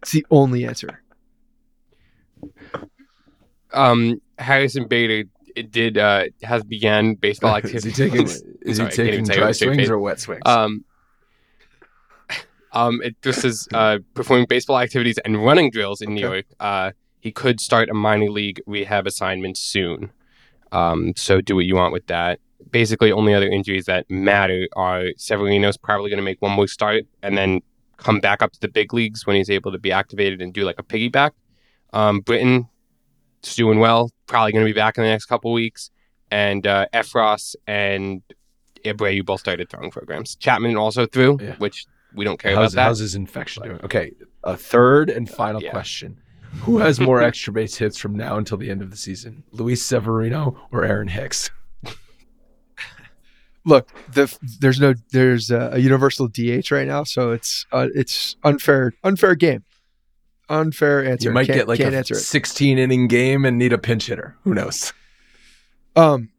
It's the only answer. Um, Harrison Bader did uh, has began baseball activity. is he taking, is Sorry, he taking dry swings or wet swings? Um, um, it, this is uh, performing baseball activities and running drills in New York. Uh, he could start a minor league rehab assignment soon. Um, so do what you want with that. Basically, only other injuries that matter are Severino's probably going to make one more start and then come back up to the big leagues when he's able to be activated and do like a piggyback. Um, Britton doing well. Probably going to be back in the next couple weeks. And uh, Effross and Abreu both started throwing programs. Chapman also threw, yeah. which we don't care how's, about that. How's his infection doing? Okay, a third and final yeah. question. Who has more extra base hits from now until the end of the season? Luis Severino or Aaron Hicks? Look, the, there's no there's a, a, universal DH right now, so it's uh, it's unfair unfair game unfair answer. You might can't, get like a 16 inning game and need a pinch hitter. Who knows? Um,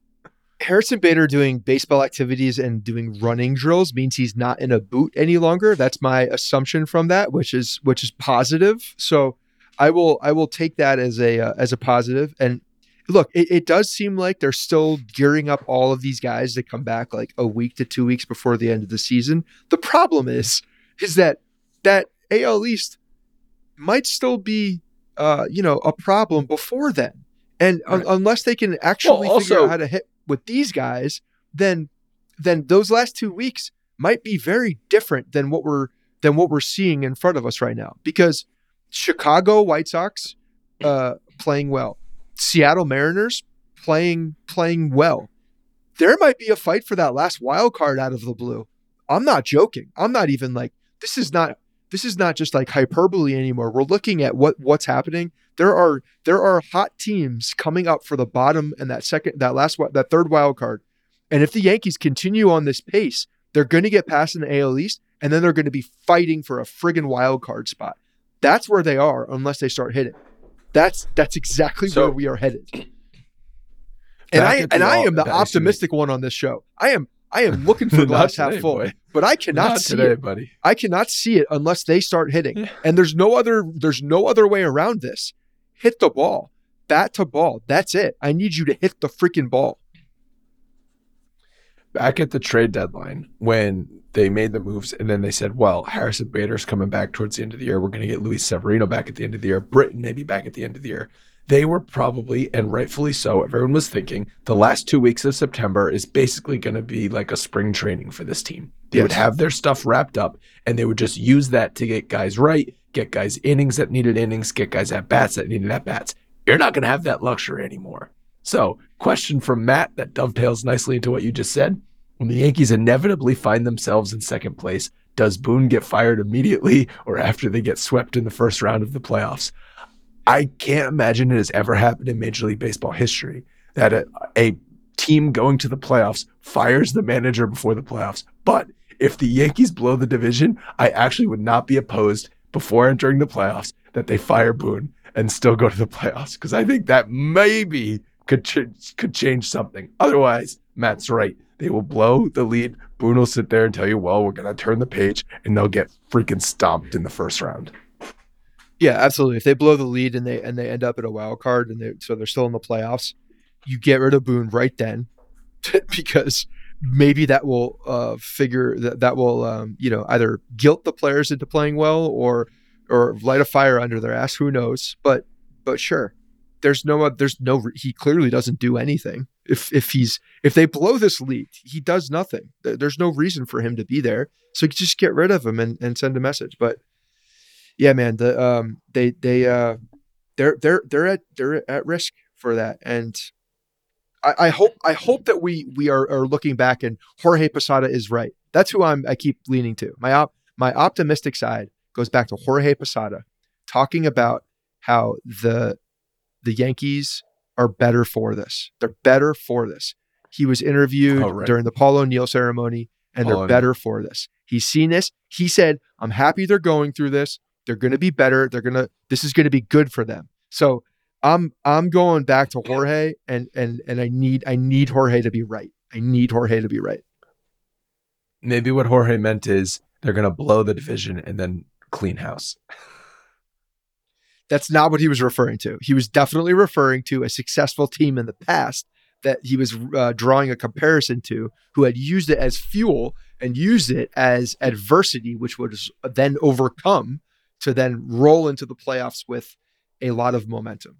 Harrison Bader doing baseball activities and doing running drills means he's not in a boot any longer. That's my assumption from that, which is which is positive. So I will I will take that as a uh, as a positive. And look, it, it does seem like they're still gearing up all of these guys to come back like a week to two weeks before the end of the season. The problem is, is that that AL East might still be, uh, you know, a problem before then. And right. un- unless they can actually well, also, figure out how to hit with these guys, then then those last two weeks might be very different than what we're than what we're seeing in front of us right now. Because Chicago White Sox uh, playing well, Seattle Mariners playing playing well. There might be a fight for that last wild card out of the blue. I'm not joking. I'm not even like this is not this is not just like hyperbole anymore. We're looking at what what's happening. There are there are hot teams coming up for the bottom and that second that last that third wild card. And if the Yankees continue on this pace, they're going to get past in the AL East and then they're going to be fighting for a friggin' wild card spot. That's where they are unless they start hitting. That's that's exactly so, where we are headed. And I and I am the optimistic one on this show. I am I am looking for glass half full, boy. but I cannot Not see today, it, buddy. I cannot see it unless they start hitting. And there's no other there's no other way around this. Hit the ball, bat to ball. That's it. I need you to hit the freaking ball. Back at the trade deadline, when they made the moves and then they said, well, Harrison Bader's coming back towards the end of the year. We're going to get Luis Severino back at the end of the year. Britton maybe back at the end of the year they were probably, and rightfully so, everyone was thinking the last two weeks of September is basically going to be like a spring training for this team. They yes. would have their stuff wrapped up and they would just use that to get guys right, get guys innings that needed innings, get guys at bats that needed at bats. You're not going to have that luxury anymore. So, question from Matt that dovetails nicely into what you just said. When the Yankees inevitably find themselves in second place, does Boone get fired immediately or after they get swept in the first round of the playoffs? I can't imagine it has ever happened in Major League Baseball history that a, a team going to the playoffs fires the manager before the playoffs. But if the Yankees blow the division, I actually would not be opposed before entering the playoffs that they fire Boone and still go to the playoffs because I think that maybe could ch- could change something. Otherwise, Matt's right. They will blow the lead. Boone will sit there and tell you, "Well, we're gonna turn the page," and they'll get freaking stomped in the first round. Yeah, absolutely. If they blow the lead and they and they end up at a wild card and they so they're still in the playoffs, you get rid of Boone right then because maybe that will uh, figure that that will um, you know either guilt the players into playing well or or light a fire under their ass. Who knows? But but sure, there's no there's no he clearly doesn't do anything. If if he's if they blow this lead, he does nothing. There's no reason for him to be there. So just get rid of him and, and send a message. But yeah, man, the um they they uh they're they're they're at they're at risk for that. And I, I hope I hope that we we are, are looking back and Jorge Posada is right. That's who I'm I keep leaning to. My op my optimistic side goes back to Jorge Posada talking about how the the Yankees are better for this. They're better for this. He was interviewed oh, right. during the Paul O'Neill ceremony, and Paul they're better for this. He's seen this. He said, I'm happy they're going through this. They're going to be better. They're going to. This is going to be good for them. So I'm I'm going back to Jorge, and and and I need I need Jorge to be right. I need Jorge to be right. Maybe what Jorge meant is they're going to blow the division and then clean house. That's not what he was referring to. He was definitely referring to a successful team in the past that he was uh, drawing a comparison to, who had used it as fuel and used it as adversity, which was then overcome to then roll into the playoffs with a lot of momentum.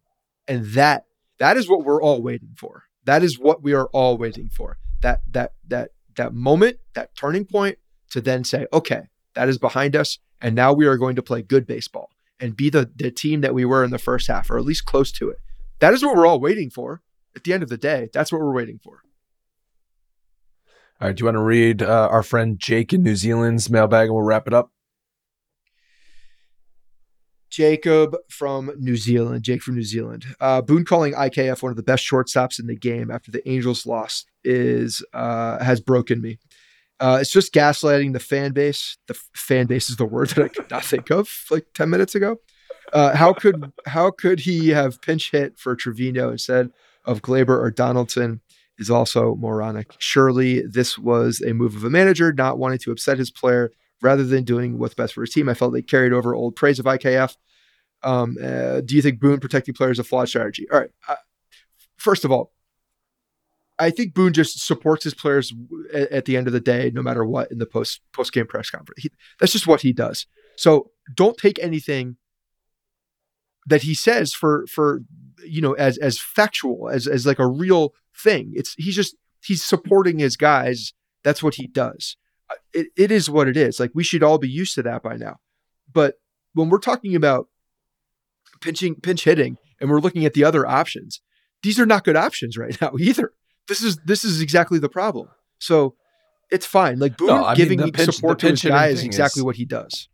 And that that is what we're all waiting for. That is what we are all waiting for. That that that that moment, that turning point to then say, okay, that is behind us and now we are going to play good baseball and be the the team that we were in the first half or at least close to it. That is what we're all waiting for. At the end of the day, that's what we're waiting for. All right, do you want to read uh, our friend Jake in New Zealand's mailbag and we'll wrap it up? Jacob from New Zealand. Jake from New Zealand. Uh, Boone calling IKF one of the best shortstops in the game after the Angels lost is uh, has broken me. Uh, it's just gaslighting the fan base. The f- fan base is the word that I could not think of like ten minutes ago. Uh, how could how could he have pinch hit for Trevino instead of Gleyber or Donaldson? Is also moronic. Surely this was a move of a manager not wanting to upset his player rather than doing what's best for his team. I felt they carried over old praise of IKF. Um, uh, do you think Boone protecting players is a flawed strategy? All right. Uh, first of all, I think Boone just supports his players at, at, the end of the day, no matter what, in the post post game press conference. He, that's just what he does. So don't take anything that he says for for you know as as factual as as like a real thing. It's he's just he's supporting his guys. That's what he does. Uh, it, it is what it is. Like we should all be used to that by now. But when we're talking about pinching pinch hitting and we're looking at the other options, these are not good options right now either. This is this is exactly the problem. So it's fine. Like Boone no, giving mean, pinch, support to his guy is exactly is, what he does.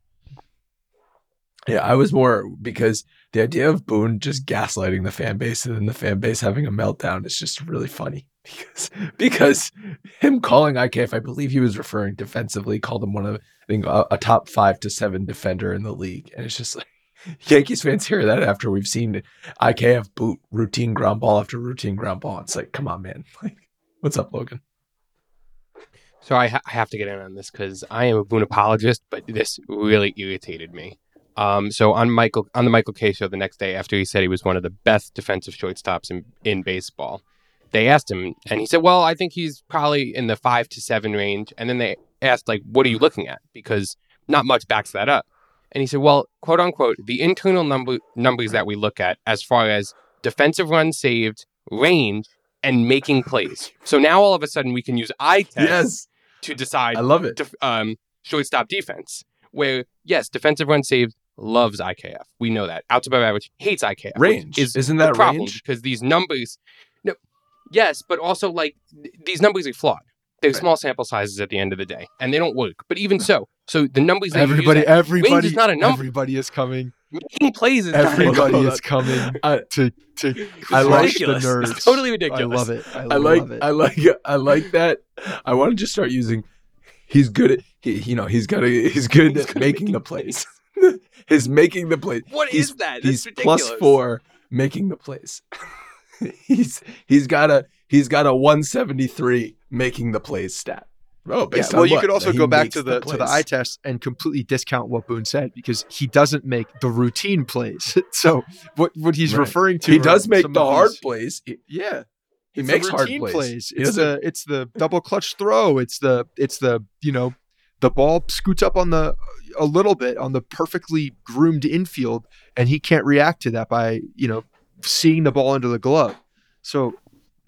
Yeah, I was more because the idea of Boone just gaslighting the fan base and then the fan base having a meltdown is just really funny because because him calling IKF, I believe he was referring defensively, called him one of I think a, a top five to seven defender in the league, and it's just like Yankees fans hear that after we've seen IKF boot routine ground ball after routine ground ball. It's like, come on, man, like, what's up, Logan? So I, ha- I have to get in on this because I am a Boone apologist, but this really irritated me. Um, so on Michael on the Michael Kay show the next day after he said he was one of the best defensive shortstops in, in baseball, they asked him and he said, "Well, I think he's probably in the five to seven range." And then they asked, "Like, what are you looking at?" Because not much backs that up. And he said, "Well, quote unquote, the internal number numbers that we look at as far as defensive runs saved, range, and making plays. So now all of a sudden we can use eye test yes. to decide. I love it. Def- um, shortstop defense, where yes, defensive run saved loves IKF. We know that. Outs above average hates IKF. Range is isn't that problem range? because these numbers. No, yes, but also like th- these numbers are flawed. They're right. small sample sizes at the end of the day, and they don't work. But even so, so the numbers everybody, use, everybody, is not a number. Everybody is coming. Making plays is everybody is coming uh, to to I like the nerds. It's totally ridiculous. I love it. I, I like it. I like I like that. I want to just start using. He's good at he, you know he's got a he's good he's at making the plays. He's making the plays. What he's, is that? That's he's plus four making the plays. he's he's got a he's got a 173 making the plays stat. Oh, yeah. Well, you what? could also go back to the, the to the eye test and completely discount what Boone said because he doesn't make the routine plays. so what what he's right. referring to, he does make the hard these, plays. Yeah, he it's makes hard plays. plays. It's the it's the double clutch throw. It's the it's the you know the ball scoots up on the a little bit on the perfectly groomed infield, and he can't react to that by you know seeing the ball into the glove. So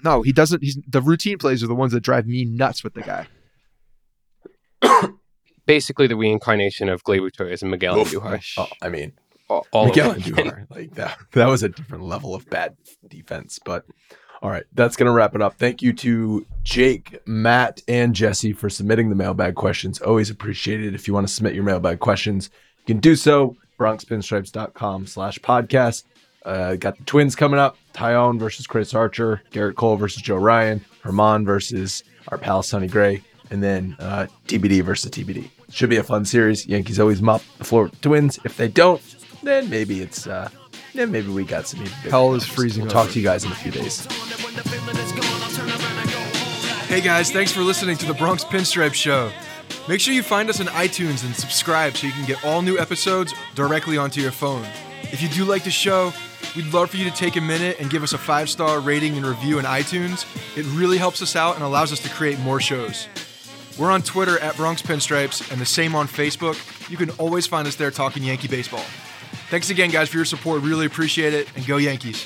no, he doesn't. He's the routine plays are the ones that drive me nuts with the guy. Basically, the reincarnation of Gleyber Torres and Miguel Andujar. Oh, I mean, all, all Miguel Andujar, like that. That was a different level of bad defense, but all right, that's going to wrap it up. Thank you to Jake, Matt, and Jesse for submitting the mailbag questions. Always appreciated. If you want to submit your mailbag questions, you can do so. BronxPinstripes.com slash podcast. Uh, got the twins coming up. Taillon versus Chris Archer. Gerrit Cole versus Joe Ryan. Germán versus our pal Sonny Gray. And then uh, TBD versus TBD. Should be a fun series. Yankees always mop the floor with twins. If they don't, then maybe it's uh, yeah, maybe we got some. Hell is freezing. We'll talk to you guys in a few days. Hey guys, thanks for listening to the Bronx Pinstripe Show. Make sure you find us on iTunes and subscribe so you can get all new episodes directly onto your phone. If you do like the show, we'd love for you to take a minute and give us a five star rating and review in iTunes. It really helps us out and allows us to create more shows. We're on Twitter at Bronx Pinstripes and the same on Facebook. You can always find us there talking Yankee baseball. Thanks again, guys, for your support. Really appreciate it. And go Yankees.